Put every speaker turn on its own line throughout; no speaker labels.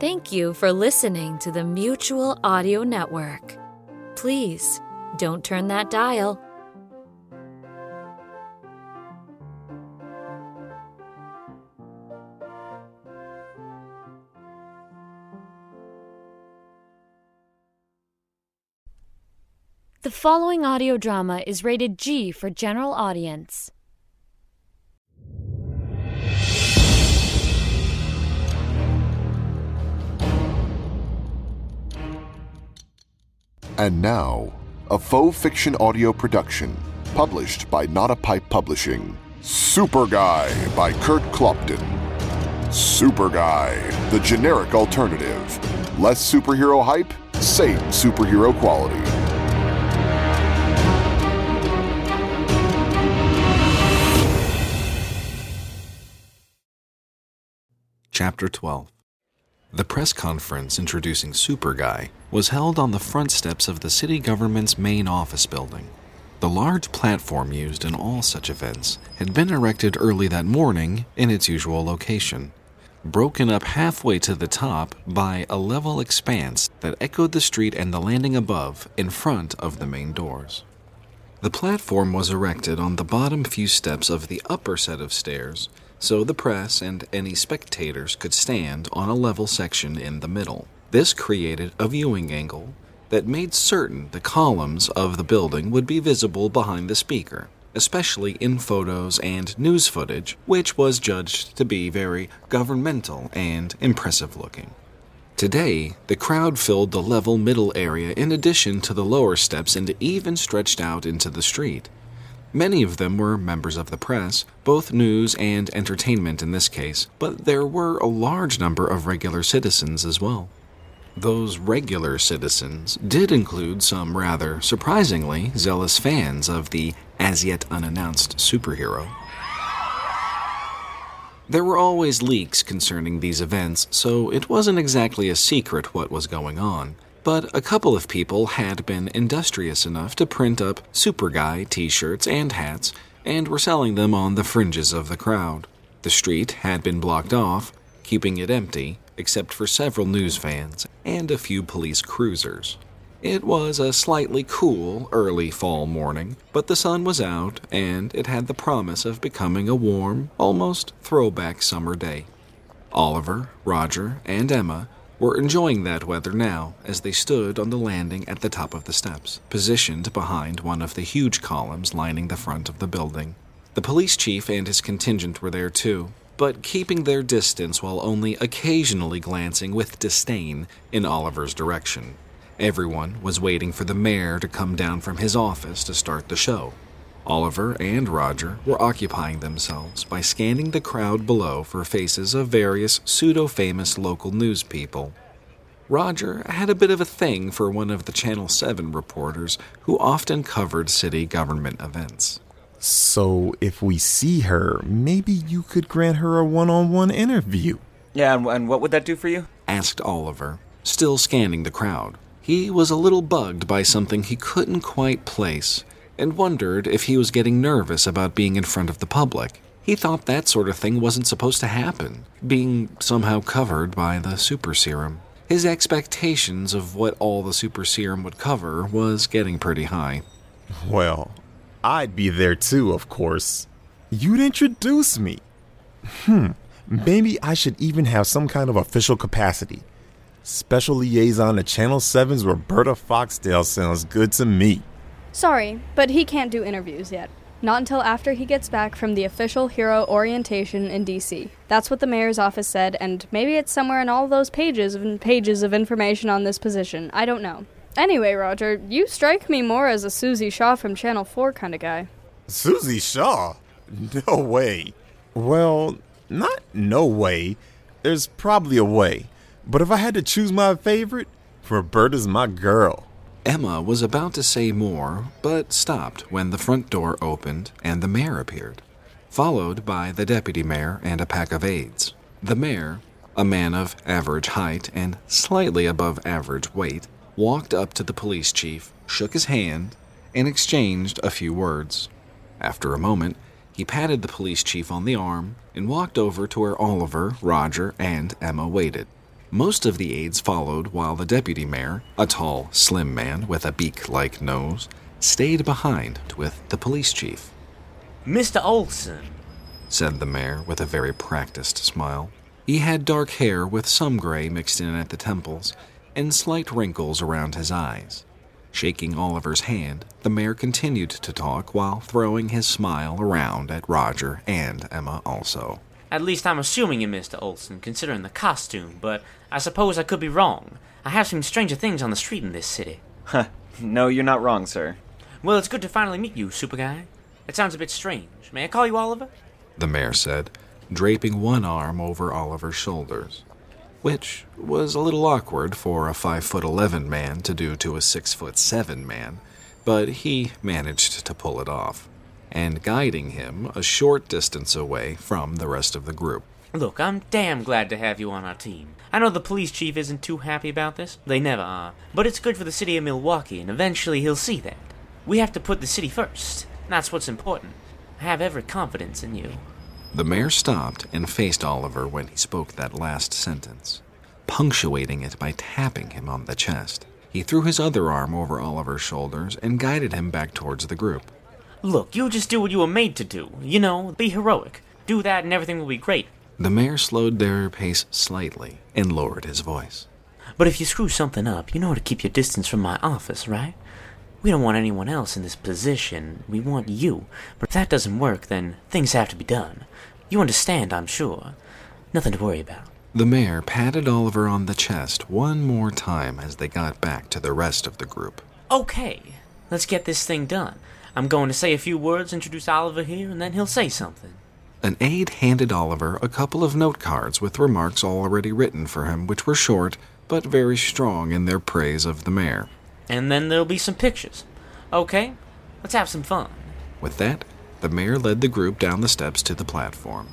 Thank you for listening to the Mutual Audio Network. Please don't turn that dial. The following audio drama is rated G for general audience.
And now, a faux fiction audio production published by Not a Pipe Publishing. Super Guy by Kurt Clopton. Super Guy, the generic alternative. Less superhero hype, same superhero quality.
Chapter 12 The press conference introducing Super Guy was held on the front steps of the city government's main office building. The large platform used in all such events had been erected early that morning in its usual location, broken up halfway to the top by a level expanse that echoed the street and the landing above in front of the main doors. The platform was erected on the bottom few steps of the upper set of stairs, so the press and any spectators could stand on a level section in the middle. This created a viewing angle that made certain the columns of the building would be visible behind the speaker, especially in photos and news footage, which was judged to be very governmental and impressive looking. Today, the crowd filled the level middle area in addition to the lower steps and even stretched out into the street. Many of them were members of the press, both news and entertainment in this case, but there were a large number of regular citizens as well. Those regular citizens did include some rather surprisingly zealous fans of the as yet unannounced superhero. There were always leaks concerning these events, so it wasn't exactly a secret what was going on. But a couple of people had been industrious enough to print up Super Guy t shirts and hats and were selling them on the fringes of the crowd. The street had been blocked off, keeping it empty, except for several news vans and a few police cruisers. It was a slightly cool early fall morning, but the sun was out and it had the promise of becoming a warm, almost throwback summer day. Oliver, Roger, and Emma were enjoying that weather now as they stood on the landing at the top of the steps, positioned behind one of the huge columns lining the front of the building. The police chief and his contingent were there too, but keeping their distance while only occasionally glancing with disdain in Oliver's direction. Everyone was waiting for the mayor to come down from his office to start the show. Oliver and Roger were occupying themselves by scanning the crowd below for faces of various pseudo famous local news people. Roger had a bit of a thing for one of the Channel 7 reporters who often covered city government events.
So, if we see her, maybe you could grant her a one on one interview.
Yeah, and, and what would that do for you?
asked Oliver, still scanning the crowd. He was a little bugged by something he couldn't quite place and wondered if he was getting nervous about being in front of the public. He thought that sort of thing wasn't supposed to happen, being somehow covered by the super serum. His expectations of what all the super serum would cover was getting pretty high.
Well, I'd be there too, of course. You'd introduce me. Hmm, maybe I should even have some kind of official capacity. Special liaison to Channel 7's Roberta Foxdale sounds good to me.
Sorry, but he can't do interviews yet. Not until after he gets back from the official hero orientation in DC. That's what the mayor's office said, and maybe it's somewhere in all those pages and pages of information on this position. I don't know. Anyway, Roger, you strike me more as a Susie Shaw from Channel 4 kind of guy.
Susie Shaw? No way. Well, not no way. There's probably a way. But if I had to choose my favorite, Roberta's my girl.
Emma was about to say more, but stopped when the front door opened and the mayor appeared, followed by the deputy mayor and a pack of aides. The mayor, a man of average height and slightly above average weight, walked up to the police chief, shook his hand, and exchanged a few words. After a moment, he patted the police chief on the arm and walked over to where Oliver, Roger, and Emma waited. Most of the aides followed while the deputy mayor, a tall, slim man with a beak like nose, stayed behind with the police chief.
Mr. Olson,
said the mayor with a very practiced smile. He had dark hair with some gray mixed in at the temples and slight wrinkles around his eyes. Shaking Oliver's hand, the mayor continued to talk while throwing his smile around at Roger and Emma also.
At least I'm assuming you, Mr. Olson, considering the costume, but I suppose I could be wrong. I have seen stranger things on the street in this city.
Huh. no, you're not wrong, sir.
Well, it's good to finally meet you, super guy. It sounds a bit strange. May I call you Oliver?
The mayor said, draping one arm over Oliver's shoulders, which was a little awkward for a five foot eleven man to do to a six foot seven man, but he managed to pull it off, and guiding him a short distance away from the rest of the group.
Look, I'm damn glad to have you on our team. I know the police chief isn't too happy about this. They never are. But it's good for the city of Milwaukee, and eventually he'll see that. We have to put the city first. That's what's important. I have every confidence in you.
The mayor stopped and faced Oliver when he spoke that last sentence, punctuating it by tapping him on the chest. He threw his other arm over Oliver's shoulders and guided him back towards the group.
Look, you just do what you were made to do. You know, be heroic. Do that and everything will be great.
The mayor slowed their pace slightly and lowered his voice.
But if you screw something up, you know how to keep your distance from my office, right? We don't want anyone else in this position. We want you. But if that doesn't work, then things have to be done. You understand, I'm sure. Nothing to worry about.
The mayor patted Oliver on the chest one more time as they got back to the rest of the group.
Okay, let's get this thing done. I'm going to say a few words, introduce Oliver here, and then he'll say something.
An aide handed Oliver a couple of note cards with remarks already written for him, which were short but very strong in their praise of the mayor.
And then there'll be some pictures. Okay, let's have some fun.
With that, the mayor led the group down the steps to the platform.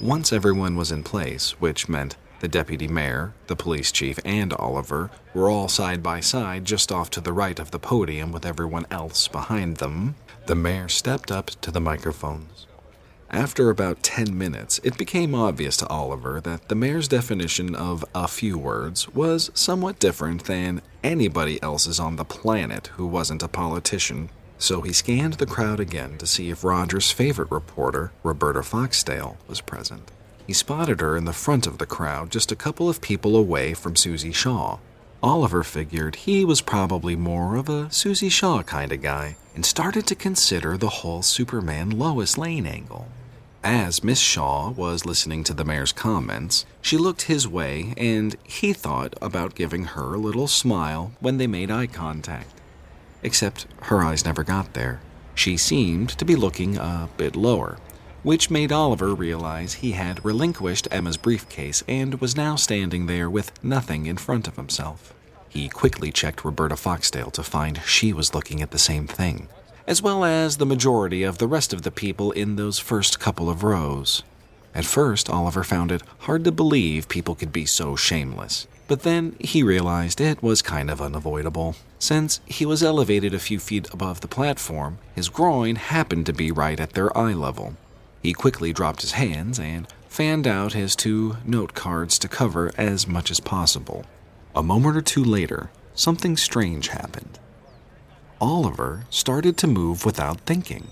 Once everyone was in place, which meant the deputy mayor, the police chief, and Oliver were all side by side just off to the right of the podium with everyone else behind them, the mayor stepped up to the microphones. After about 10 minutes, it became obvious to Oliver that the mayor's definition of a few words was somewhat different than anybody else's on the planet who wasn't a politician. So he scanned the crowd again to see if Roger's favorite reporter, Roberta Foxdale, was present. He spotted her in the front of the crowd, just a couple of people away from Susie Shaw. Oliver figured he was probably more of a Susie Shaw kind of guy and started to consider the whole Superman Lois Lane angle. As Miss Shaw was listening to the mayor's comments, she looked his way and he thought about giving her a little smile when they made eye contact. Except her eyes never got there. She seemed to be looking a bit lower, which made Oliver realize he had relinquished Emma's briefcase and was now standing there with nothing in front of himself. He quickly checked Roberta Foxdale to find she was looking at the same thing as well as the majority of the rest of the people in those first couple of rows. At first, Oliver found it hard to believe people could be so shameless, but then he realized it was kind of unavoidable. Since he was elevated a few feet above the platform, his groin happened to be right at their eye level. He quickly dropped his hands and fanned out his two note cards to cover as much as possible. A moment or two later, something strange happened. Oliver started to move without thinking,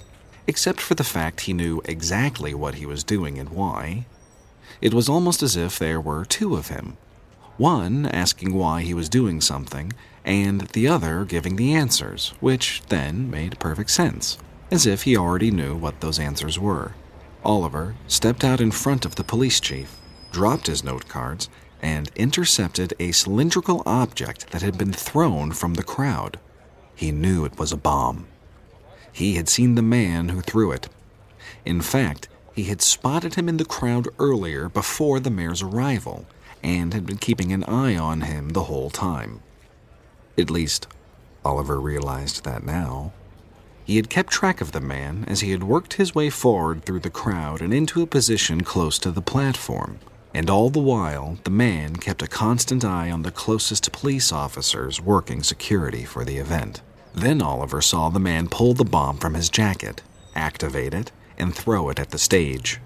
except for the fact he knew exactly what he was doing and why. It was almost as if there were two of him one asking why he was doing something, and the other giving the answers, which then made perfect sense, as if he already knew what those answers were. Oliver stepped out in front of the police chief, dropped his note cards, and intercepted a cylindrical object that had been thrown from the crowd. He knew it was a bomb. He had seen the man who threw it. In fact, He had spotted him in the crowd earlier before the mayor's arrival and had been keeping an eye on him the whole time. At least, Oliver realized that now. He had kept track of the man as he had worked his way forward through the crowd and into a position close to the platform. And all the while, the man kept a constant eye on the closest police officers working security for the event. Then Oliver saw the man pull the bomb from his jacket, activate it, and throw it at the stage.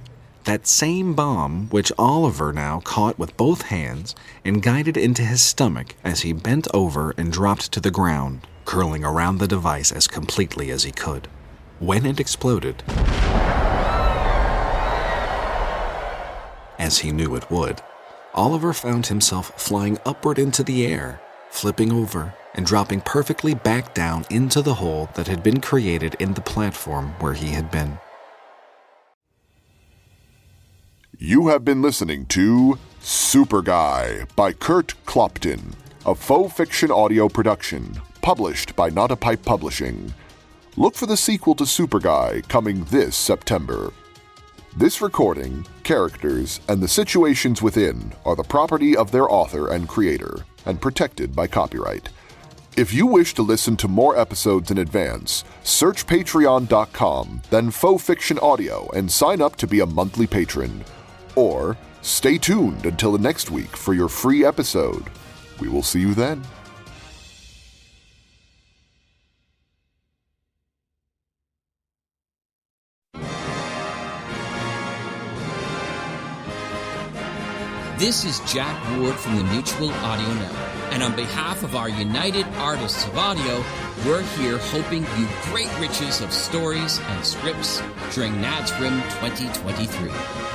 That same bomb, which Oliver now caught with both hands and guided into his stomach as he bent over and dropped to the ground, curling around the device as completely as he could. When it exploded, as he knew it would, Oliver found himself flying upward into the air, flipping over and dropping perfectly back down into the hole that had been created in the platform where he had been.
You have been listening to Super Guy by Kurt Clopton, a faux fiction audio production published by Not a Pipe Publishing. Look for the sequel to Super Guy coming this September. This recording, characters, and the situations within are the property of their author and creator and protected by copyright. If you wish to listen to more episodes in advance, search patreon.com, then Faux Fiction Audio, and sign up to be a monthly patron. Or stay tuned until the next week for your free episode. We will see you then.
This is Jack Ward from the Mutual Audio Network. And on behalf of our United Artists of Audio, we're here hoping you great riches of stories and scripts during NADSRIM 2023.